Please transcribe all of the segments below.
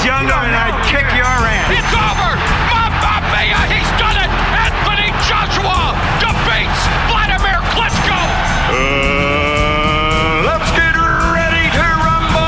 50 years younger and I'd kick your ass. It's over. Mamma mia, he's done it. Anthony Joshua defeats Vladimir Klitschko. Uh, let's get ready to rumble.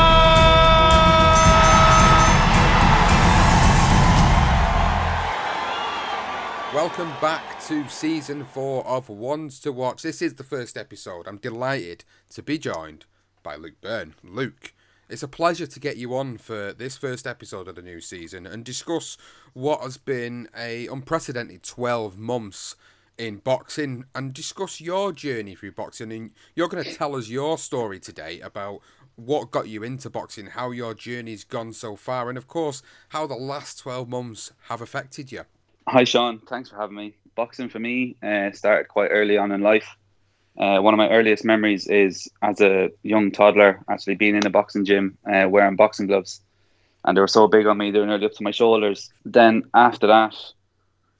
Welcome back to season four of Ones to Watch. This is the first episode. I'm delighted to be joined by Luke Byrne. Luke, it's a pleasure to get you on for this first episode of the new season and discuss what has been a unprecedented 12 months in boxing and discuss your journey through boxing. And you're going to tell us your story today about what got you into boxing, how your journey's gone so far, and of course, how the last 12 months have affected you. Hi, Sean. Thanks for having me. Boxing for me uh, started quite early on in life. Uh, one of my earliest memories is as a young toddler actually being in a boxing gym uh, wearing boxing gloves. And they were so big on me, they were nearly up to my shoulders. Then after that,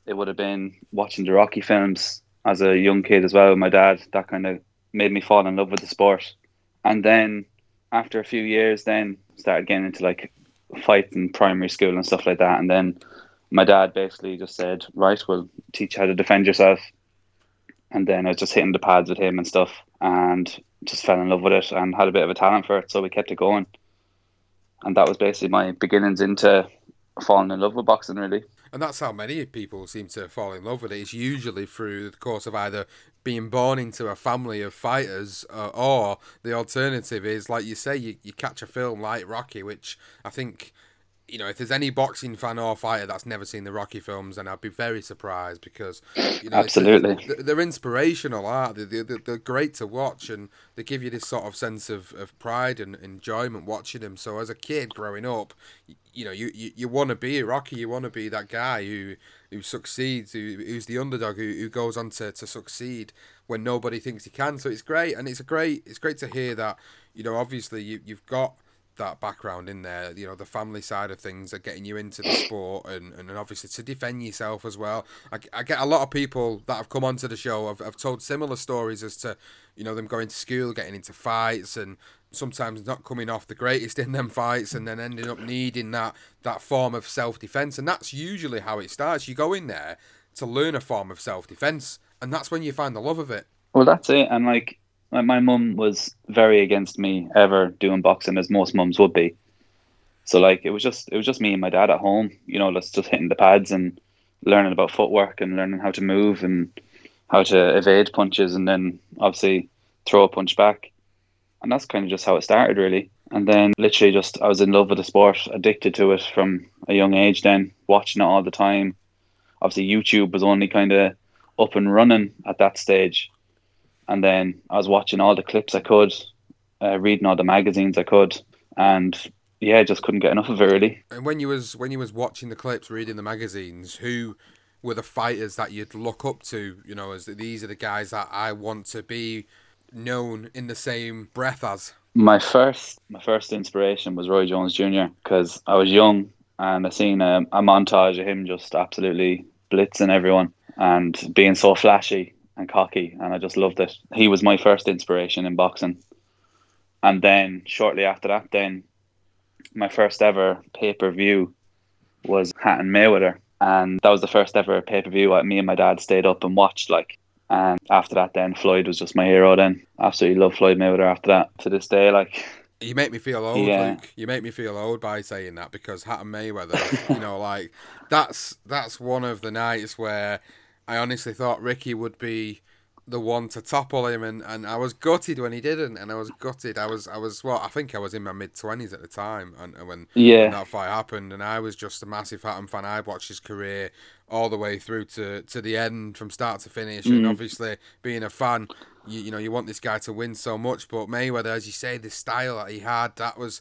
it would have been watching the Rocky films as a young kid as well with my dad. That kind of made me fall in love with the sport. And then after a few years, then started getting into like fights in primary school and stuff like that. And then my dad basically just said, "Right, we'll teach you how to defend yourself." And then I was just hitting the pads with him and stuff, and just fell in love with it and had a bit of a talent for it. So we kept it going, and that was basically my beginnings into falling in love with boxing. Really, And that's how many people seem to fall in love with it. It's usually through the course of either being born into a family of fighters, uh, or the alternative is, like you say, you, you catch a film like Rocky, which I think, you know, if there's any boxing fan or fighter that's never seen the Rocky films, then I'd be very surprised because, you know, Absolutely. they're, they're inspirational, aren't they? They're, they're, great to watch and they give you this sort of sense of, of pride and enjoyment watching them. So as a kid growing up, you know, you, you, you want to be Rocky, you want to be that guy who who succeeds, who, who's the underdog, who, who goes on to, to succeed when nobody thinks he can. So it's great, and it's a great it's great to hear that. You know, obviously you you've got that background in there. You know, the family side of things are getting you into the sport, and, and obviously to defend yourself as well. I, I get a lot of people that have come onto the show have, have told similar stories as to you know them going to school, getting into fights, and sometimes not coming off the greatest in them fights and then ending up needing that that form of self-defense and that's usually how it starts you go in there to learn a form of self-defense and that's when you find the love of it well, that's it. And like, my mum was very against me ever doing boxing, as most mums would be. So like, it was just it was just me and my dad at home. You know, let's just hitting the pads and learning about footwork and learning how to move and how to evade punches and then obviously throw a punch back. And that's kind of just how it started, really. And then literally just I was in love with the sport, addicted to it from a young age. Then watching it all the time. Obviously, YouTube was only kind of up and running at that stage. And then I was watching all the clips I could, uh, reading all the magazines I could, and yeah, just couldn't get enough of it really. and when you was when you was watching the clips reading the magazines who were the fighters that you'd look up to? You know, as these are the guys that I want to be known in the same breath as. My first, my first inspiration was Roy Jones Jr. because I was young and I seen a, a montage of him just absolutely blitzing everyone and being so flashy and cocky, and I just loved it. He was my first inspiration in boxing, and then shortly after that, then my first ever pay per view was Hatton Mayweather, and that was the first ever pay per view. Me and my dad stayed up and watched. Like, and after that, then Floyd was just my hero. Then absolutely love Floyd Mayweather after that to this day. Like. You make me feel old, yeah. Luke. You make me feel old by saying that because Hatton Mayweather, you know, like that's that's one of the nights where I honestly thought Ricky would be the one to topple him, and, and I was gutted when he didn't, and I was gutted. I was I was well, I think I was in my mid twenties at the time, and, and when, yeah. when that fight happened, and I was just a massive Hatton fan. I watched his career all the way through to, to the end, from start to finish, mm. and obviously being a fan, you, you know you want this guy to win so much, but Mayweather, as you say, the style that he had, that was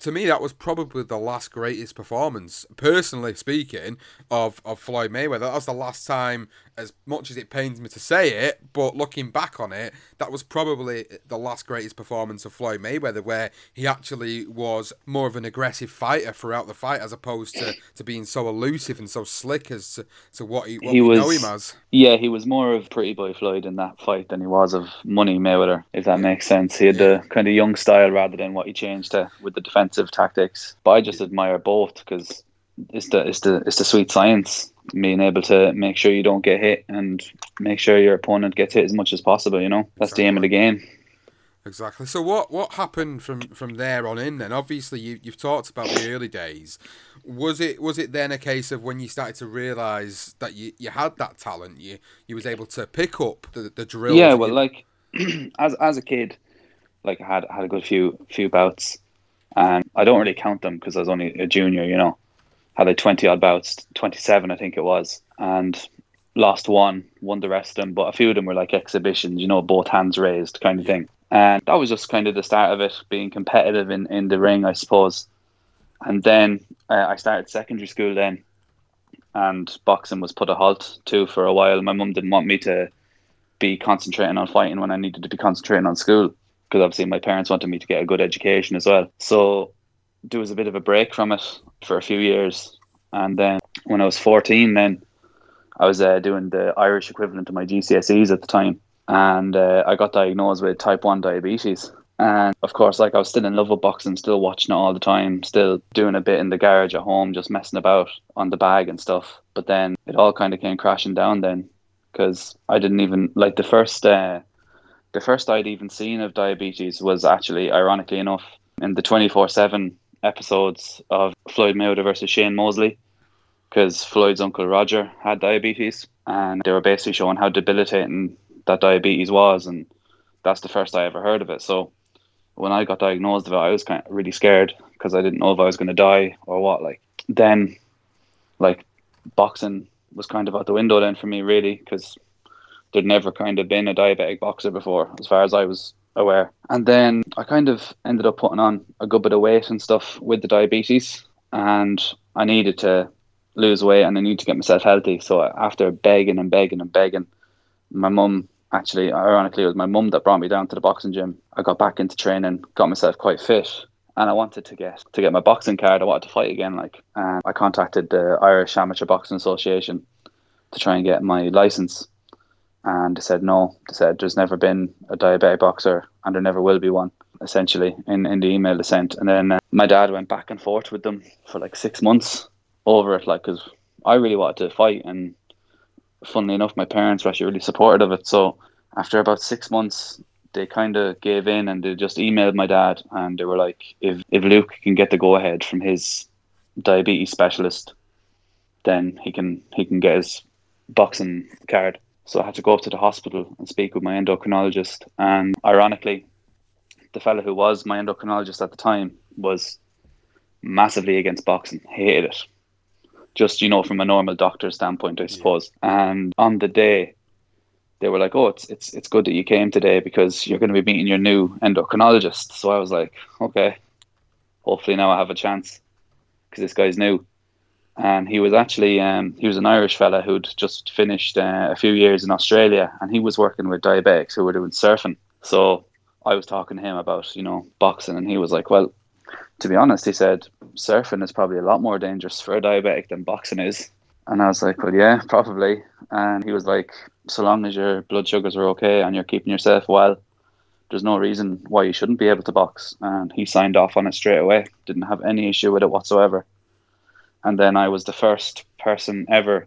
to me, that was probably the last greatest performance, personally speaking, of, of Floyd Mayweather. That was the last time, as much as it pains me to say it, but looking back on it, that was probably the last greatest performance of Floyd Mayweather, where he actually was more of an aggressive fighter throughout the fight, as opposed to, to being so elusive and so slick as to, to what he, what he was, know him as. Yeah, he was more of Pretty Boy Floyd in that fight than he was of Money Mayweather, if that makes sense. He had yeah. the kind of young style rather than what he changed to with the defense defensive tactics. But I just admire both because it's the it's the it's the sweet science being able to make sure you don't get hit and make sure your opponent gets hit as much as possible. You know that's exactly. the aim of the game. Exactly. So what what happened from from there on in then? Obviously you you've talked about the early days. Was it was it then a case of when you started to realise that you, you had that talent, you you was able to pick up the the drill? Yeah, well, you... like as as a kid, like I had had a good few few bouts and I don't really count them because I was only a junior, you know. Had like 20 odd bouts, 27, I think it was, and lost one, won the rest of them, but a few of them were like exhibitions, you know, both hands raised kind of thing. And that was just kind of the start of it, being competitive in, in the ring, I suppose. And then uh, I started secondary school then, and boxing was put a halt to for a while. My mum didn't want me to be concentrating on fighting when I needed to be concentrating on school because obviously my parents wanted me to get a good education as well. So there was a bit of a break from it for a few years, and then when I was fourteen, then I was uh, doing the Irish equivalent of my GCSEs at the time, and uh, I got diagnosed with type one diabetes. And of course, like I was still in love with boxing, still watching it all the time, still doing a bit in the garage at home, just messing about on the bag and stuff. But then it all kind of came crashing down then, because I didn't even like the first uh, the first I'd even seen of diabetes was actually, ironically enough, in the 24 7 episodes of Floyd Mayweather versus Shane Mosley, because Floyd's uncle Roger had diabetes, and they were basically showing how debilitating that diabetes was, and that's the first I ever heard of it. So when I got diagnosed of it, I was kind of really scared because I didn't know if I was going to die or what. Like then, like boxing was kind of out the window then for me, really, because there'd never kind of been a diabetic boxer before, as far as I was aware. And then I kind of ended up putting on a good bit of weight and stuff with the diabetes, and I needed to lose weight and I needed to get myself healthy. So after begging and begging and begging, my mum actually, ironically, it was my mum that brought me down to the boxing gym. I got back into training, got myself quite fit. And I wanted to get to get my boxing card. I wanted to fight again. Like, and I contacted the Irish Amateur Boxing Association to try and get my license and they said no. They said there's never been a diabetic boxer and there never will be one. Essentially, in, in the email they sent, and then uh, my dad went back and forth with them for like six months over it, like because I really wanted to fight, and funnily enough, my parents were actually really supportive of it. So after about six months, they kind of gave in and they just emailed my dad, and they were like, if if Luke can get the go ahead from his diabetes specialist, then he can he can get his boxing card. So I had to go up to the hospital and speak with my endocrinologist. And ironically, the fellow who was my endocrinologist at the time was massively against boxing, hated it. Just, you know, from a normal doctor standpoint, I suppose. Yeah. And on the day, they were like, "Oh, it's it's it's good that you came today because you're going to be meeting your new endocrinologist." So I was like, "Okay, hopefully now I have a chance because this guy's new." And he was actually um, he was an Irish fella who'd just finished uh, a few years in Australia, and he was working with diabetics who were doing surfing. So I was talking to him about you know boxing, and he was like, "Well, to be honest," he said, "surfing is probably a lot more dangerous for a diabetic than boxing is." And I was like, "Well, yeah, probably." And he was like, "So long as your blood sugars are okay and you're keeping yourself well." There's no reason why you shouldn't be able to box, and he signed off on it straight away. Didn't have any issue with it whatsoever and then I was the first person ever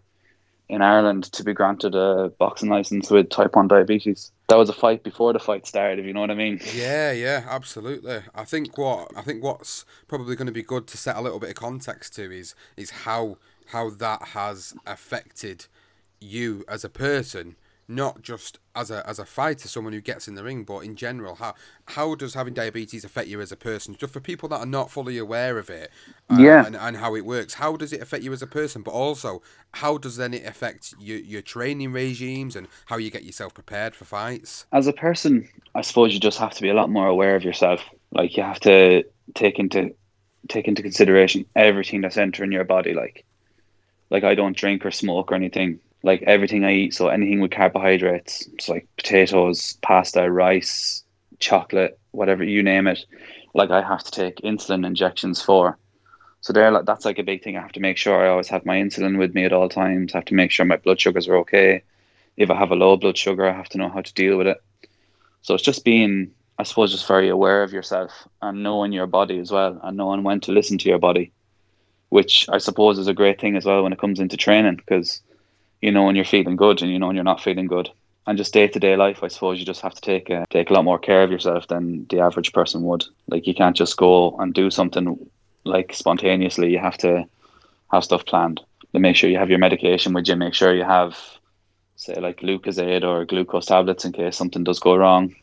in Ireland to be granted a boxing license with type 1 diabetes. That was a fight before the fight started, if you know what I mean. Yeah, yeah, absolutely. I think what I think what's probably going to be good to set a little bit of context to is is how how that has affected you as a person not just as a as a fighter, someone who gets in the ring, but in general, how how does having diabetes affect you as a person? Just for people that are not fully aware of it, uh, yeah, and, and how it works. How does it affect you as a person? But also, how does then it affect your your training regimes and how you get yourself prepared for fights? As a person, I suppose you just have to be a lot more aware of yourself. Like you have to take into take into consideration everything that's entering your body. Like, like I don't drink or smoke or anything like everything I eat. So anything with carbohydrates, it's like potatoes, pasta, rice, chocolate, whatever you name it. Like I have to take insulin injections for. So there, like that's like a big thing. I have to make sure I always have my insulin with me at all times. I have to make sure my blood sugars are okay. If I have a low blood sugar, I have to know how to deal with it. So it's just being, I suppose, just very aware of yourself and knowing your body as well, and knowing when to listen to your body, which I suppose is a great thing as well when it comes into training because you know when you're feeling good and you know when you're not feeling good. And just day to day life, I suppose you just have to take a, take a lot more care of yourself than the average person would. Like you can't just go and do something like spontaneously. You have to have stuff planned. To make sure you have your medication with you. Make sure you have, say, like Lucozade or glucose tablets in case something does go wrong,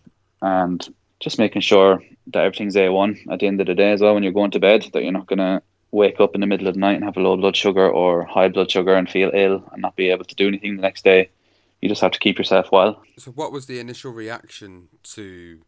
and just making sure that everything's a one at the end of the day as well. When you're going to bed, that you're not gonna wake up in the middle of the night and have a low blood sugar or high blood sugar and feel ill and not be able to do anything the next day. You just have to keep yourself well. So, what was the initial reaction to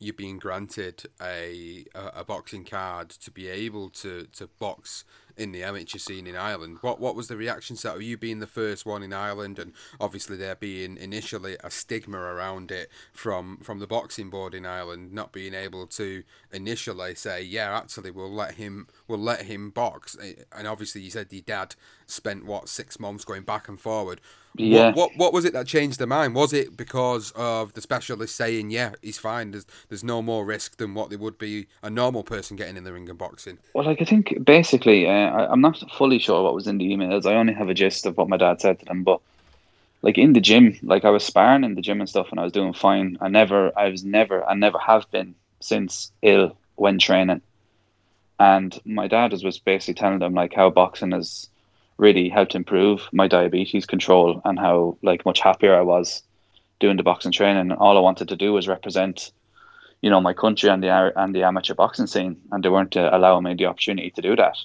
you being granted a, a, a boxing card to be able to, to box in the amateur scene in Ireland. What what was the reaction to? Of you being the first one in Ireland, and obviously there being initially a stigma around it from from the boxing board in Ireland, not being able to initially say, yeah, actually we'll let him we'll let him box. Eh, and obviously you said your dad spent what six months going back and forward. Yeah. What, what what was it that changed the mind? Was it because of the specialist saying, yeah, he's fine. There's there's no more risk than what there would be a normal person getting in the ring and boxing. Well, like I think basically, uh, I, am not fully sure what was in the emails. I only have a gist of what my dad said to them, but like in the gym, like I was sparring in the gym and stuff, and I was doing fine. I never, I was never, I never have been since ill when training. And my dad was basically telling them like how boxing has really helped improve my diabetes control and how like much happier I was doing the boxing training. All I wanted to do was represent, you know, my country and the and the amateur boxing scene, and they weren't uh, allowing me the opportunity to do that.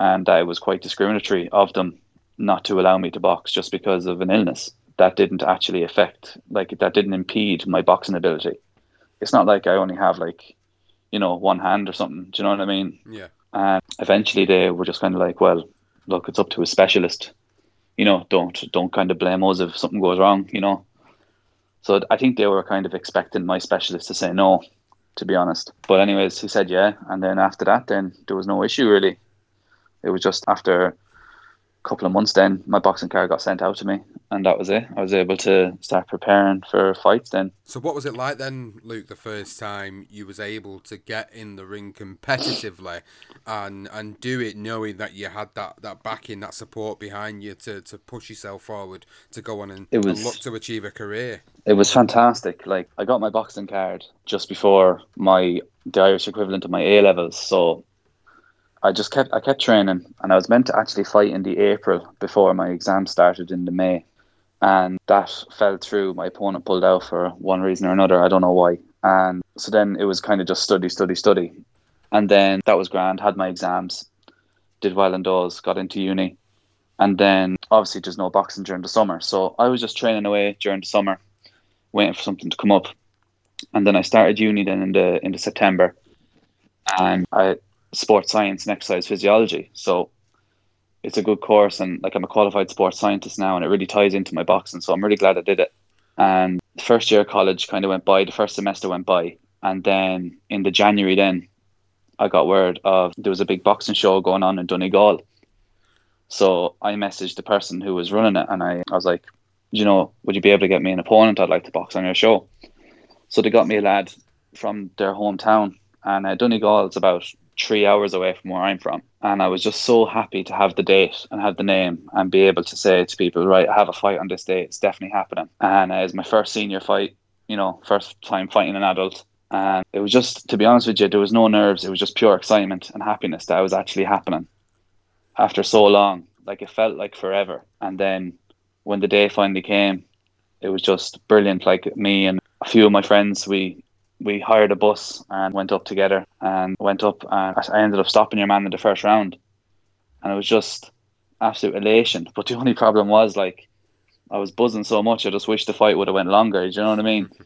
And I was quite discriminatory of them not to allow me to box just because of an illness that didn't actually affect, like that didn't impede my boxing ability. It's not like I only have like, you know, one hand or something. Do you know what I mean? Yeah. And eventually they were just kind of like, well, look, it's up to a specialist. You know, don't don't kind of blame us if something goes wrong. You know, so I think they were kind of expecting my specialist to say no, to be honest. But anyways, he said yeah, and then after that, then there was no issue really. It was just after couple of months then my boxing card got sent out to me and that was it. I was able to start preparing for fights then. So what was it like then luke the first time you was able to get in the ring competitively and and do it knowing that you had that that backing that support behind you to to push yourself forward to go on and, it was, and look to achieve a career? It was fantastic. Like i got my boxing card just before my the irish equivalent of my a levels so I just kept I kept training, and I was meant to actually fight in the April before my exam started in the May, and that fell through. My opponent pulled out for one reason or another. I don't know why. And so then it was kind of just study, study, study, and then that was grand. Had my exams, did well in those, got into uni, and then obviously just no boxing during the summer. So I was just training away during the summer, waiting for something to come up, and then I started uni then in the in the September, and I sports science and exercise physiology. So it's a good course, and like I'm a qualified sports scientist now, and it really ties into my boxing. So I'm really glad I did it. And the first year of college kind of went by. The first semester went by, and then in the January, then I got word of there was a big boxing show going on in Donegal. So I messaged the person who was running it, and I, I was like, you know, would you be able to get me an opponent? I'd like to box on your show. So they got me a lad from their hometown, and uh, Donegal is about three hours away from where I'm from. And I was just so happy to have the date and have the name and be able to say to people, right, I have a fight on this day. It's definitely happening. And uh, it's my first senior fight, you know, first time fighting an adult. And it was just, to be honest with you, there was no nerves. It was just pure excitement and happiness that it was actually happening after so long. Like it felt like forever. And then when the day finally came, it was just brilliant. Like me and a few of my friends, we we hired a bus and went up together and went up and I ended up stopping your man in the first round. And it was just absolute elation. But the only problem was like I was buzzing so much I just wish the fight would have went longer. Do you know what I mean?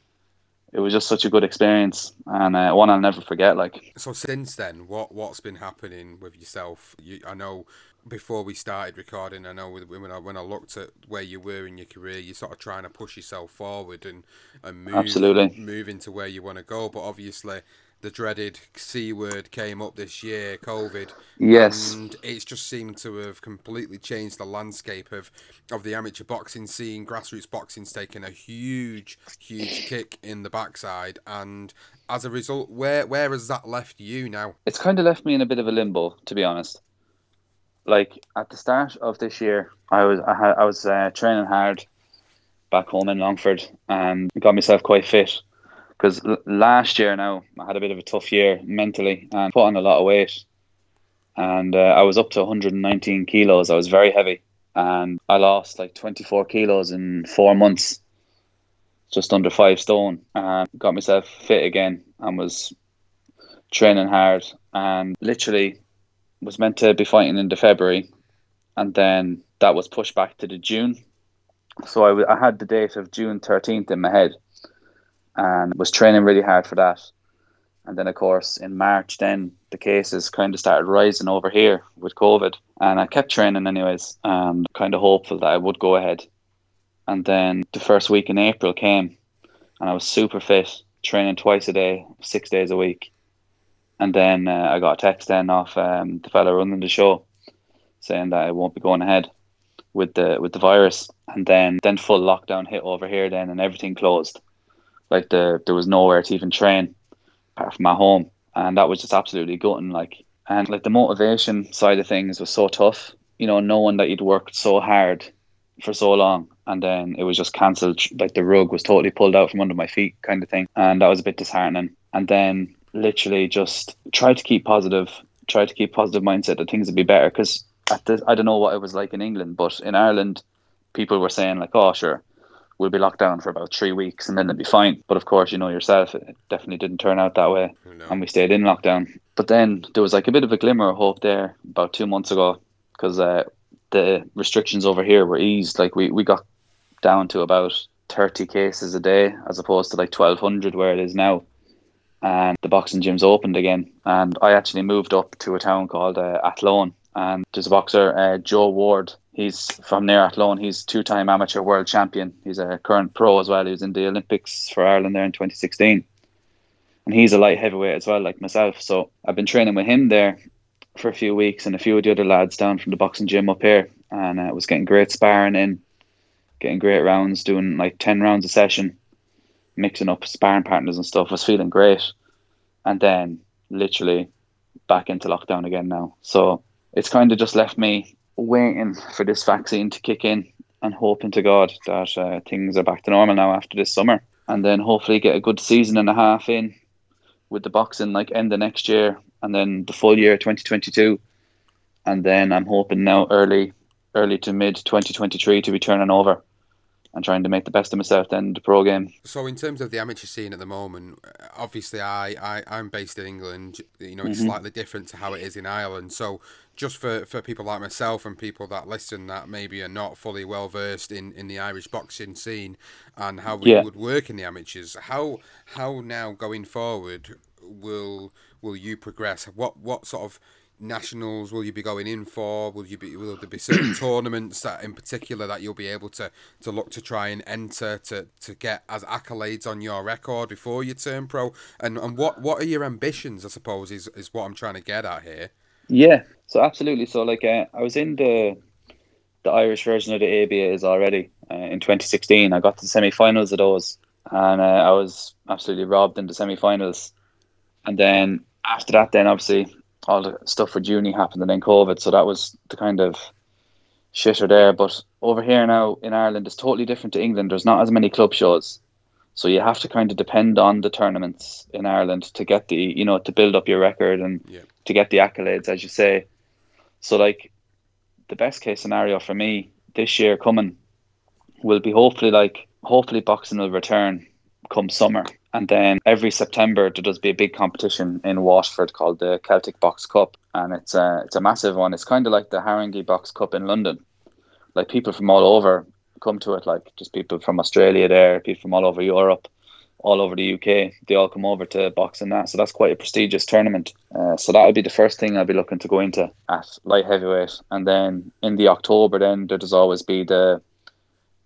It was just such a good experience and uh, one I'll never forget. Like so, since then, what what's been happening with yourself? You, I know before we started recording, I know when I when I looked at where you were in your career, you're sort of trying to push yourself forward and and move Absolutely. move into where you want to go. But obviously, the dreaded C word came up this year, COVID. Yes. And it's just seemed to have completely changed the landscape of, of the amateur boxing scene. Grassroots boxing's taken a huge, huge kick in the backside. And as a result, where where has that left you now? it's kind of left me in a bit of a limbo, to be honest. Like at the start of this year, I was I, I was uh, training hard back home in Longford and got myself quite fit. Because l- last year now I had a bit of a tough year mentally and put on a lot of weight, and uh, I was up to 119 kilos. I was very heavy, and I lost like 24 kilos in four months, just under five stone, and got myself fit again and was training hard and literally was meant to be fighting in the February, and then that was pushed back to the June. So I, w- I had the date of June 13th in my head and was training really hard for that. And then, of course, in March, then the cases kind of started rising over here with COVID. And I kept training, anyways, and kind of hopeful that I would go ahead. And then the first week in April came, and I was super fit, training twice a day, six days a week. And then uh, I got a text then off um, the fella running the show saying that I won't be going ahead with the with the virus. And then then full lockdown hit over here then, and everything closed. Like the there was nowhere to even train apart from my home, and that was just absolutely gutting. Like and like the motivation side of things was so tough. You know, knowing that you'd worked so hard for so long and then it was just cancelled like the rug was totally pulled out from under my feet kind of thing and that was a bit disheartening and then literally just try to keep positive try to keep positive mindset that things would be better because at the, I don't know what it was like in England but in Ireland people were saying like oh sure we'll be locked down for about three weeks and then it'll be fine but of course you know yourself it definitely didn't turn out that way No. and we stayed in lockdown but then there was like a bit of a glimmer of hope there about two months ago because uh, the restrictions over here were eased. Like we, we got down to about 30 cases a day as opposed to like 1200 where it is now. And the boxing gyms opened again. And I actually moved up to a town called uh, Athlone. And there's a boxer, uh, Joe Ward. He's from near Athlone. He's two time amateur world champion. He's a current pro as well. He was in the Olympics for Ireland there in 2016. And he's a light heavyweight as well, like myself. So I've been training with him there for a few weeks and a few of the other lads down from the boxing gym up here and uh, was getting great sparring in, getting great rounds, doing like 10 rounds a session, mixing up sparring partners and stuff, was feeling great. And then literally back into lockdown again now. So it's kind of just left me waiting for this vaccine to kick in and hoping to God that uh, things are back to normal now after this summer. And then hopefully get a good season and a half in with the boxing like end of next year and then the full year 2022 and then i'm hoping now early early to mid 2023 to be turning over and trying to make the best of myself then the pro game So in terms of the amateur scene at the moment, uh, obviously I, I I'm based in England. You know, it's Mhm. slightly different to how it is in Ireland. So just for, for people like myself and people that listen that maybe are not fully well versed in, in the Irish boxing scene and how we Yeah. would work in the amateurs, how how now going forward will will you progress? What what sort of nationals will you be going in for? Will you be will there be certain tournaments that in particular that you'll be able to to look to try and enter to to get as accolades on your record before you turn pro? And and what what are your ambitions? I suppose is is what I'm trying to get at here. Yeah, so absolutely. So like uh, I was in the the Irish version of the ABAs already uh, in 2016. I got to the semi-finals of those, and uh, I was absolutely robbed in the semi-finals. And then after that, then obviously all the stuff with uni happened, and then COVID. So that was the kind of shitter there. But over here now in Ireland, it's totally different to England. There's not as many club shows. So you have to kind of depend on the tournaments in Ireland to get the, you know, to build up your record and Yeah. to get the accolades, as you say. So like the best case scenario for me this year coming will be hopefully like hopefully boxing will return come summer. And then every September there does be a big competition in Waterford called the Celtic Box Cup. And it's a it's a massive one. It's kinda like the Haringey Box Cup in London. Like people from all over come to it, like just people from Australia there, people from all over Europe, all over the UK. They all come over to box boxing that. So that's quite a prestigious tournament. Uh, so that would be the first thing I'll be looking to go into at light heavyweight. And then in the October, then there does always be the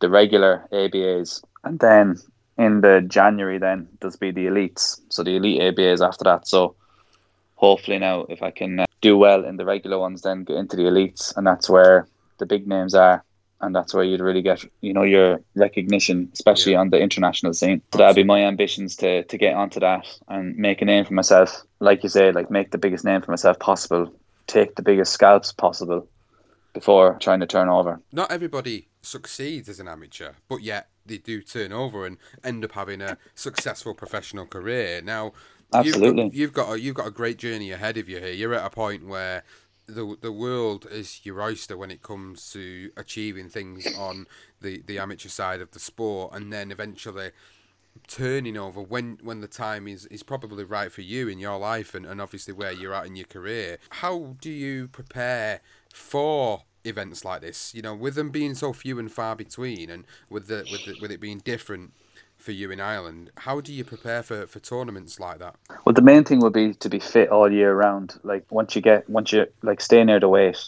the regular ABAs, and then in the January, then there's be the elites. So the elite ABAs after that. So hopefully now, if I can uh, do well in the regular ones, then get into the elites, and that's where the big names are. And that's where you'd really get, you know, your recognition, especially on the international scene. So that'd be my ambitions to to get onto that and make a name for myself. Like you say, like make the biggest name for myself possible, take the biggest scalps possible before trying to turn over. Not everybody succeeds as an amateur, but yet they do turn over and end up having a successful professional career. Now, Absolutely. you've got, you've got a, you've got a great journey ahead of you here. You're at a point where the the world is your oyster when it comes to achieving things on the, the amateur side of the sport, and then eventually turning over when when the time is, is probably right for you in your life and, and obviously where you're at in your career. How do you prepare for events like this? You know, with them being so few and far between and with the with the, with it being different for you in Ireland, how do you prepare for, for tournaments like that? Well, the main thing would be to be fit all year round. Like once you get once you like stay near the weight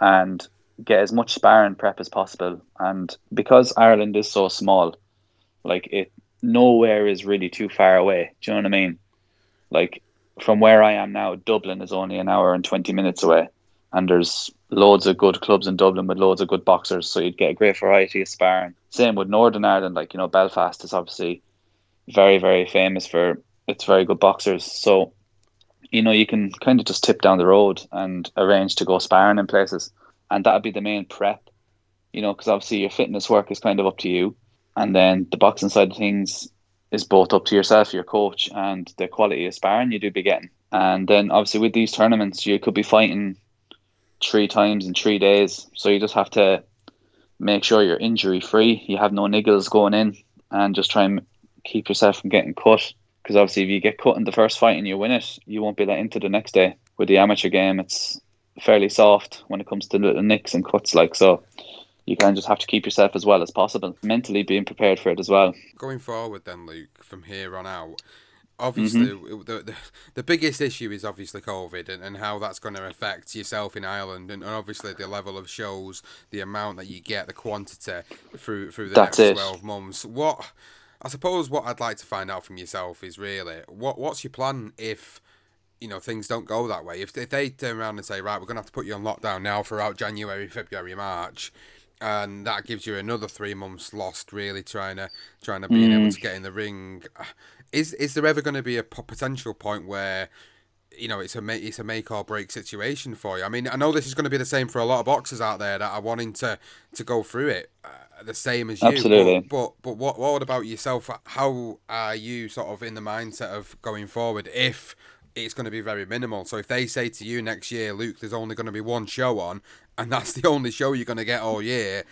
and get as much sparring prep as possible. And because Ireland is so small, like it nowhere is really too far away. Do you know what I mean? Like from where I am now, Dublin is only an hour and twenty minutes away, and there's loads of good clubs in Dublin with loads of good boxers, so you'd get a great variety of sparring. Same with Northern Ireland, like you know Belfast is obviously very very famous for its very good boxers. So you know you can kind of just tip down the road and arrange to go sparring in places, and that'd be the main prep. You know, because obviously your fitness work is kind of up to you, and then the boxing side of things is both up to yourself, your coach, and the quality of sparring you do be getting. And then obviously with these tournaments, you could be fighting three times in three days, so you just have to make sure you're injury free. You have no niggles going in, and just try and keep yourself from getting cut. Because obviously, if you get cut in the first fight and you win it, you won't be let into the next day. With the amateur game, it's fairly soft when it comes to little nicks and cuts, like so. You kind of just have to keep yourself as well as possible, mentally being prepared for it as well. Going forward, then, Luke, from here on out, obviously Mm-hmm. the, the the biggest issue is obviously COVID and, and how that's going to affect yourself in Ireland and, and obviously the level of shows, the amount that you get, the quantity through through the That's next it. twelve months. What I suppose what I'd like to find out from yourself is really what what's your plan if you know things don't go that way. If if they turn around and say right, we're going to have to put you on lockdown now throughout January, February, March. And that gives you another three months lost, really trying to trying to being able to get in the ring. Is is there ever going to be a potential point where you know it's a ma- it's a make or break situation for you? I mean, I know this is going to be the same for a lot of boxers out there that are wanting to to go through it uh, the same as you. Absolutely. But but, but what what about yourself? How are you sort of in the mindset of going forward if it's going to be very minimal? So if they say to you next year, Luke, there's only going to be one show on, and that's the only show you're going to get all year.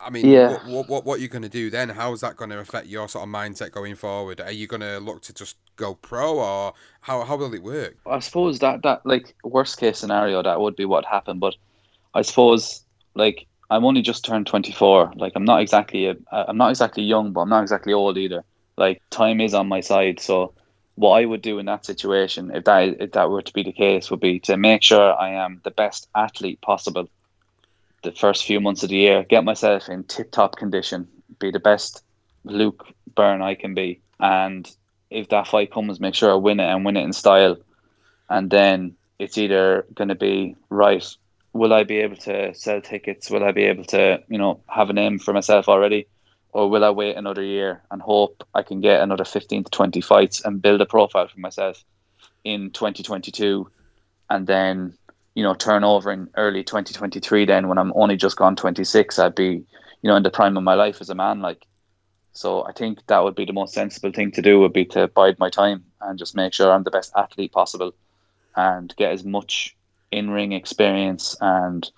I mean, Yeah. what, what what what are you going to do then? How's that going to affect your sort of mindset going forward? Are you going to look to just go pro, or how how will it work? I suppose that that like worst case scenario that would be what happened, but I suppose like I'm only just turned 24. Like I'm not exactly a, I'm not exactly young, but I'm not exactly old either. Like time is on my side, so what I would do in that situation, if that if that were to be the case, would be to make sure I am the best athlete possible. The first few months of the year, get myself in tip top condition, be the best Luke Byrne I can be, and if that fight comes, make sure I win it and win it in style. And then it's either going to be right. Will I be able to sell tickets? Will I be able to, you know, have a name for myself already? Or will I wait another year and hope I can get another 15 to 20 fights and build a profile for myself in 2022 and then, you know, turn over in early 2023 then when I'm only just gone 26, I'd be, you know, in the prime of my life as a man. Like, so I think that would be the most sensible thing to do would be to bide my time and just make sure I'm the best athlete possible and get as much in ring experience and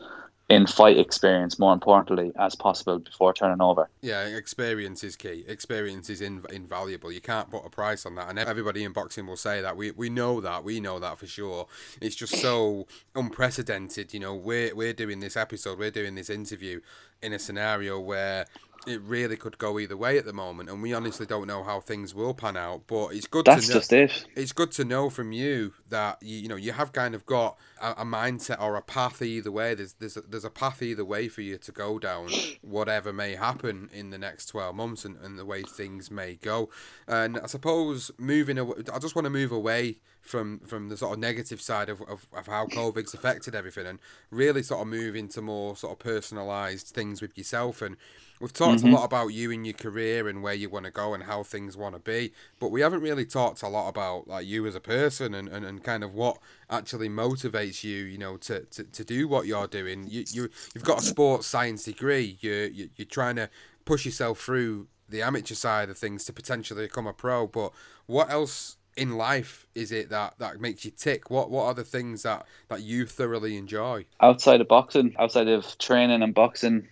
in fight experience, more importantly, as possible before turning over. Yeah, experience is key. Experience is in, invaluable. You can't put a price on that, and everybody in boxing will say that. We we know that. We know that for sure. It's just so unprecedented. You know, we're we're doing this episode, we're doing this interview in a scenario where it really could go either way at the moment, and we honestly don't know how things will pan out. But it's good. That's to know, just it. It's good to know from you that you, you know you have kind of got a, a mindset or a path either way. There's there's a, there's a path either way for you to go down, whatever may happen in the next twelve months, and, and the way things may go. And I suppose moving away, I just want to move away from from the sort of negative side of, of, of how COVID's affected everything, and really sort of move into more sort of personalised things with yourself and We've talked Mm-hmm. a lot about you and your career and where you want to go and how things want to be, but we haven't really talked a lot about like you as a person and, and, and kind of what actually motivates you, you know, to, to, to do what you're doing. You you you've got a sports science degree. You you you're trying to push yourself through the amateur side of things to potentially become a pro. But what else in life is it that, that makes you tick? What what are the things that, that you thoroughly enjoy? Outside of boxing, outside of training and boxing,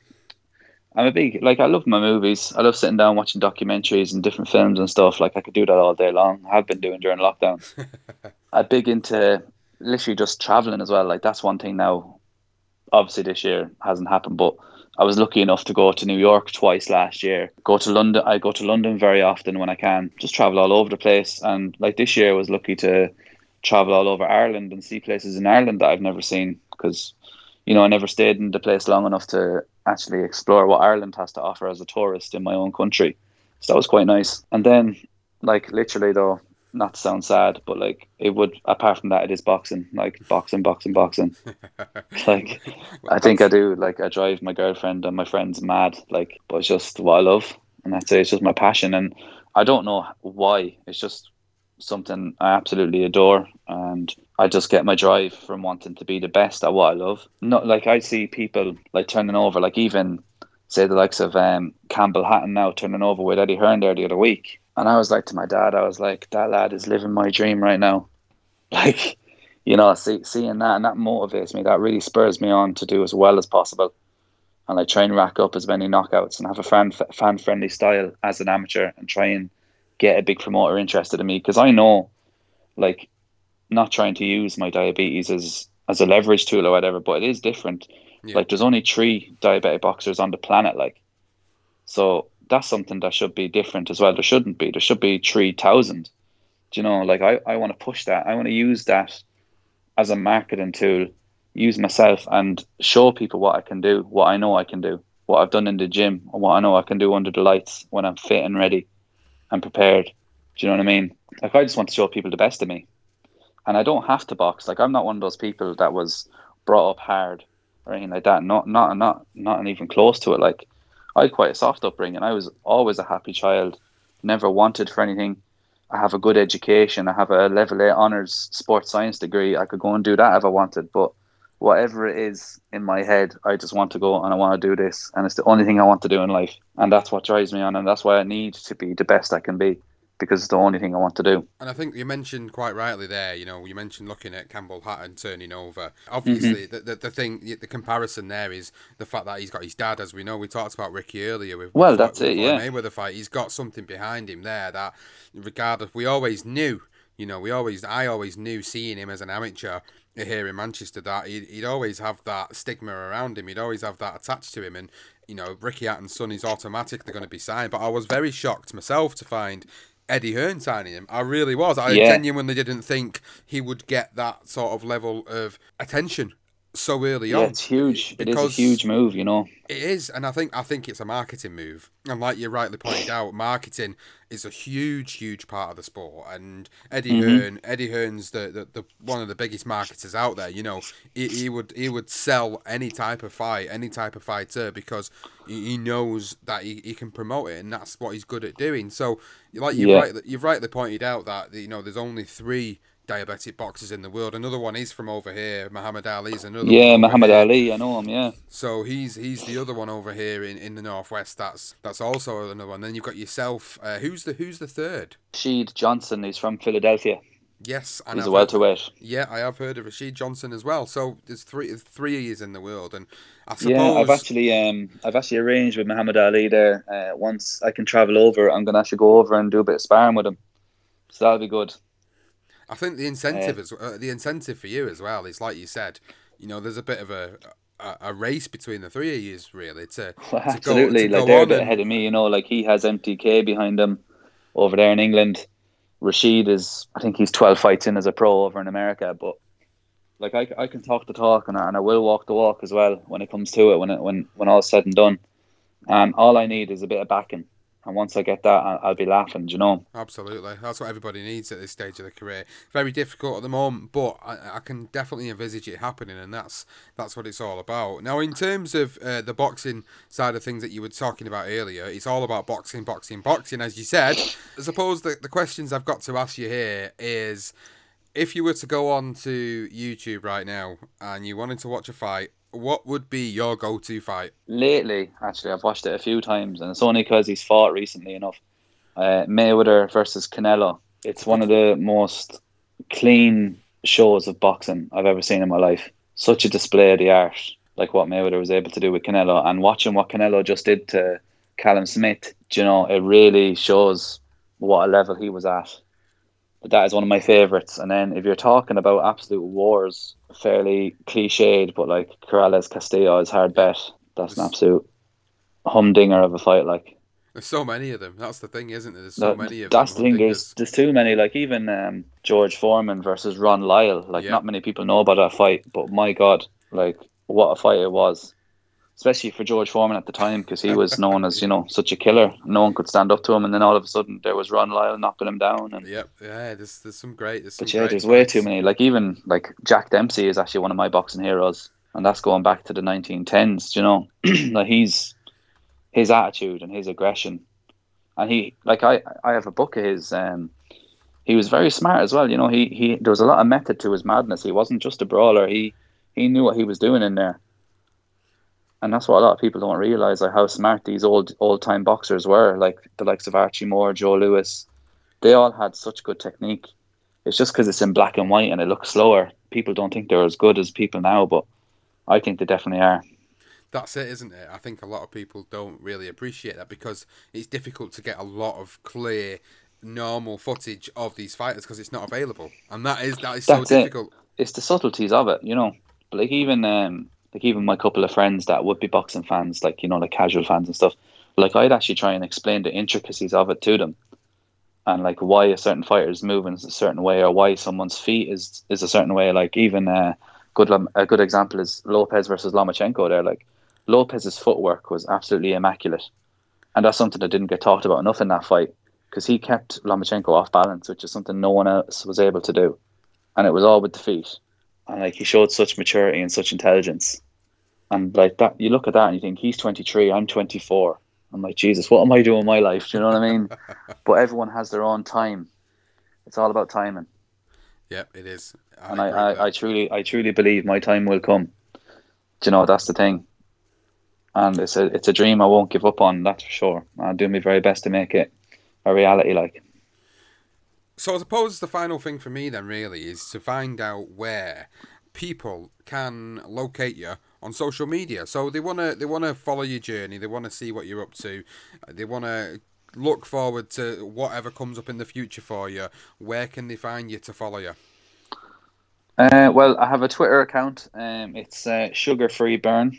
I'm a big like I love my movies. I love sitting down watching documentaries and different films and stuff. Like I could do that all day long. I have been doing during lockdown. I'm big into literally just traveling as well. Like that's one thing now. Obviously, this year hasn't happened, but I was lucky enough to go to New York twice last year. Go to London. I go to London very often when I can. Just travel all over the place. And like this year, I was lucky to travel all over Ireland and see places in Ireland that I've never seen because, you know, I never stayed in the place long enough to actually explore what Ireland has to offer as a tourist in my own country. So that was quite nice. And then, like literally though, not to sound sad, but like it would. Apart from that, it is boxing. Like boxing, boxing, boxing. like I think I do. Like I drive my girlfriend and my friends mad. Like, but it's just what I love, and that's it. It's just my passion, and I don't know why. It's just something I absolutely adore, and I just get my drive from wanting to be the best at what I love. Not like I see people like turning over, like even say the likes of um, Campbell Hatton now turning over with Eddie Hearn there the other week. And I was like to my dad, I was like, that lad is living my dream right now. Like, you know, see, seeing that and that motivates me. That really spurs me on to do as well as possible. And I try and rack up as many knockouts and have a fan fan friendly style as an amateur and try and get a big promoter interested in me because I know, like, not trying to use my diabetes as as a leverage tool or whatever, but it is different. Yeah. Like, there's only three diabetic boxers on the planet, like, so that's something that should be different as well. There shouldn't be. There should be three thousand. Do you know? Like, I I want to push that. I want to use that as a marketing tool. Use myself and show people what I can do, what I know I can do, what I've done in the gym, and what I know I can do under the lights when I'm fit and ready and prepared. Do you know what I mean? Like I just want to show people the best of me. And I don't have to box. Like I'm not one of those people that was brought up hard or anything like that. Not not not not even close to it. Like I had quite a soft upbringing. I was always a happy child. Never wanted for anything. I have a good education. I have a level A honors sports science degree. I could go and do that if I wanted. But whatever it is in my head, I just want to go and I want to do this. And it's the only thing I want to do in life. And that's what drives me on. And that's why I need to be the best I can be because it's the only thing I want to do. And I think you mentioned quite rightly there, you know, you mentioned looking at Campbell Hatton turning over. Mm-hmm. Obviously, the, the, the thing, the comparison there is the fact that he's got his dad, as we know. We talked about Ricky earlier with Well, with that's Floyd- it, with yeah. Mayweather fight. He's got something behind him there that, regardless, we always knew. You know, we always, I always knew seeing him as an amateur here in Manchester that he'd, he'd always have that stigma around him. He'd always have that attached to him. And, you know, Ricky Hatton's son is automatic, they're going to be signed. But I was very shocked myself to find Eddie Hearn signing him. I really was. I Yeah. genuinely didn't think he would get that sort of level of attention so early Yeah, on. it's huge. It is a huge move, you know. It is, and I think I think it's a marketing move. And like you rightly pointed out, marketing is a huge, huge part of the sport. And Eddie Mhm. Hearn, Eddie Hearn's the, the, the one of the biggest marketers out there. You know, he, he would he would sell any type of fight, any type of fighter because he, he knows that he, he can promote it, and that's what he's good at doing. So, like you've Yeah. rightly, you've rightly pointed out that you know there's only three diabetic boxers in the world. Another one is from over here. Muhammad Ali's another. one Yeah, Muhammad here. Ali, I know him. Yeah, So he's he's the other one over here in, in the northwest. That's that's also another one. Then you've got yourself. Uh, who's the who's the third? Sheed Johnson. He's from Philadelphia. Yes, and He's I've a welterweight. Yeah, I have heard of Rashid Johnson as well. So there's three three years in the world, and I suppose Yeah, I've actually um I've actually arranged with Muhammad Ali there. Uh, once I can travel over, I'm gonna actually go over and do a bit of sparring with him. So that'll be good. I think the incentive is uh, the incentive for you as well. Is like you said, you know, there's a bit of a a, a race between the three of you, really. To, Well, to absolutely, go, to like they're a bit and- ahead of me. You know, like he has MTK behind him over there in England. Rashid is, I think he's 12 fights in as a pro over in America. But like I, I can talk the talk and I, and I will walk the walk as well when it comes to it. When it, when when all's said and done, and all I need is a bit of backing. And once I get that, I'll, be laughing. You know. Absolutely, that's what everybody needs at this stage of the career. Very difficult at the moment, but I, I can definitely envisage it happening, and that's that's what it's all about. Now, in terms of uh, the boxing side of things that you were talking about earlier, it's all about boxing, boxing, boxing, as you said. I suppose the the questions I've got to ask you here is, if you were to go on to YouTube right now and you wanted to watch a fight, what would be your go-to fight? Lately, actually, I've watched it a few times, and it's only because he's fought recently enough. Uh, Mayweather versus Canelo. It's one of the most clean shows of boxing I've ever seen in my life. Such a display of the art, like what Mayweather was able to do with Canelo, and watching what Canelo just did to Callum Smith. You know, it really shows what a level he was at. But that is one of my favorites. And then if you're talking about absolute wars, fairly cliched, but like Corrales Castillo is hard bet. That's an absolute humdinger of a fight. Like There's so many of them. That's the thing, isn't there? There's so many of that's the them. thing. There's there's too many. Like even um, George Foreman versus Ron Lyle. Like Yeah. not many people know about that fight, but my God, like what a fight it was. Especially for George Foreman at the time, because he was known as you know such a killer. No one could stand up to him, and then all of a sudden there was Ron Lyle knocking him down. And Yep, yeah. There's there's some great. There's some but yeah, there's way too many. Like even like Jack Dempsey is actually one of my boxing heroes, and that's going back to the 1910s. You know, like he's his attitude and his aggression, and he like I I have a book of his. Um, he was very smart as well. You know, he he there was a lot of method to his madness. He wasn't just a brawler. He he knew what he was doing in there. And that's what a lot of people don't realize, like how smart these old old time boxers were, like the likes of Archie Moore, Joe Louis. They all had such good technique. It's just because it's in black and white and it looks slower. People don't think they're as good as people now, but I think they definitely are. That's it, isn't it? I think a lot of people don't really appreciate that because it's difficult to get a lot of clear, normal footage of these fighters because it's not available, and that is that is so That's it. difficult. It's the subtleties of it, you know. Like even um like even my couple of friends that would be boxing fans, like you know, like casual fans and stuff. Like I'd actually try and explain the intricacies of it to them, and like why a certain fighter is moving a certain way, or why someone's feet is is a certain way. Like even uh, good a good example is Lopez versus Lomachenko. There, like Lopez's footwork was absolutely immaculate, and that's something that didn't get talked about enough in that fight because he kept Lomachenko off balance, which is something no one else was able to do, and it was all with the feet. And like he showed such maturity and such intelligence, and like that, you look at that and you think he's twenty three, I'm twenty four. I'm like Jesus, what am I doing in my life? Do you know what I mean? but everyone has their own time. It's all about timing, Yep, it is. I and I, agree with that. I, I truly, I truly believe my time will come. Do you know that's the thing? And it's a, it's a dream I won't give up on. That's for sure. I'll do my very best to make it a reality. Like. So I suppose the final thing for me then really is to find out where people can locate you on social media. So they wanna they wanna follow your journey. They wanna see what you're up to. They wanna look forward to whatever comes up in the future for you. Where can they find you to follow you? Uh, well, I have a Twitter account. Um, it's uh, Sugar Free Burn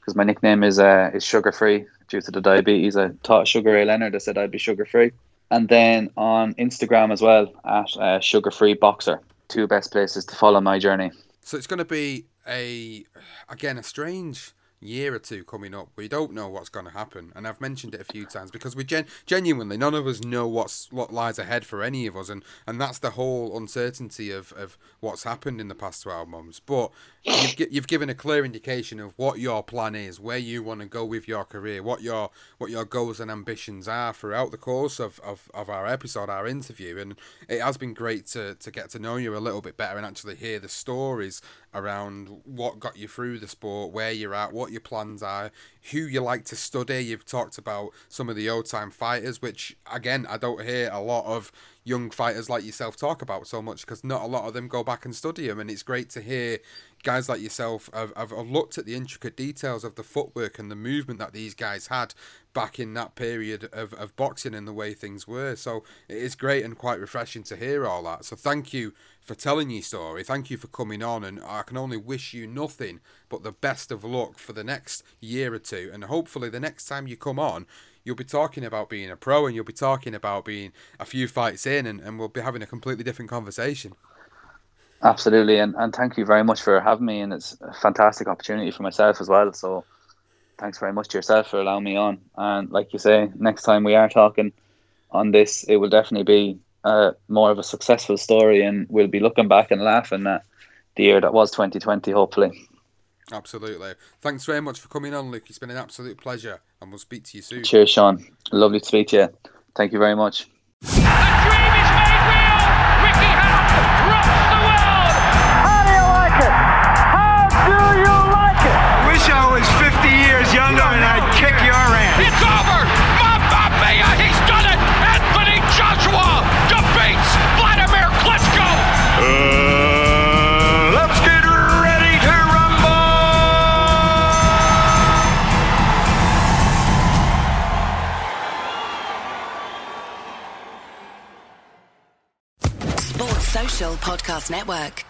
because my nickname is uh, is Sugar Free due to the diabetes. I taught Sugar Ray Leonard. I said I'd be sugar free, and then on Instagram as well at uh, Sugar Free Boxer. Two best places to follow my journey. So it's going to be a again a strange year or two coming up. We don't know what's going to happen, and I've mentioned it a few times because we gen- genuinely none of us know what's what lies ahead for any of us, and, and that's the whole uncertainty of, of what's happened in the past twelve months. But you've you've given a clear indication of what your plan is, where you want to go with your career, what your what your goals and ambitions are throughout the course of, of, of our episode, our interview, and it has been great to to get to know you a little bit better and actually hear the stories around what got you through the sport, where you're at, what your plans are, who you like to study. You've talked about some of the old time fighters, which again I don't hear a lot of young fighters like yourself talk about so much because not a lot of them go back and study them, and it's great to hear guys like yourself have, have, have looked at the intricate details of the footwork and the movement that these guys had back in that period of, of boxing and the way things were. So it is great and quite refreshing to hear all that. So thank you for telling your story. Thank you for coming on, and I can only wish you nothing but the best of luck for the next year or two. And hopefully, the next time you come on, you'll be talking about being a pro and you'll be talking about being a few fights in, and, and we'll be having a completely different conversation. Absolutely, and, and thank you very much for having me. And it's a fantastic opportunity for myself as well. So thanks very much to yourself for allowing me on. And like you say, next time we are talking on this, it will definitely be uh, more of a successful story, and we'll be looking back and laughing at the year that was 2020, hopefully. Absolutely. Thanks very much for coming on, Luke. It's been an absolute pleasure, and we'll speak to you soon. Cheers, Sean. Lovely to speak to you. Thank you very much. Like it? How do you like it? Wish I was 50 years younger and I'd kick your ass. It's over! Mamma Mia! He's done it! Anthony Joshua defeats Vladimir Klitschko! Uh, let's get ready to rumble! Sports Social Podcast Network.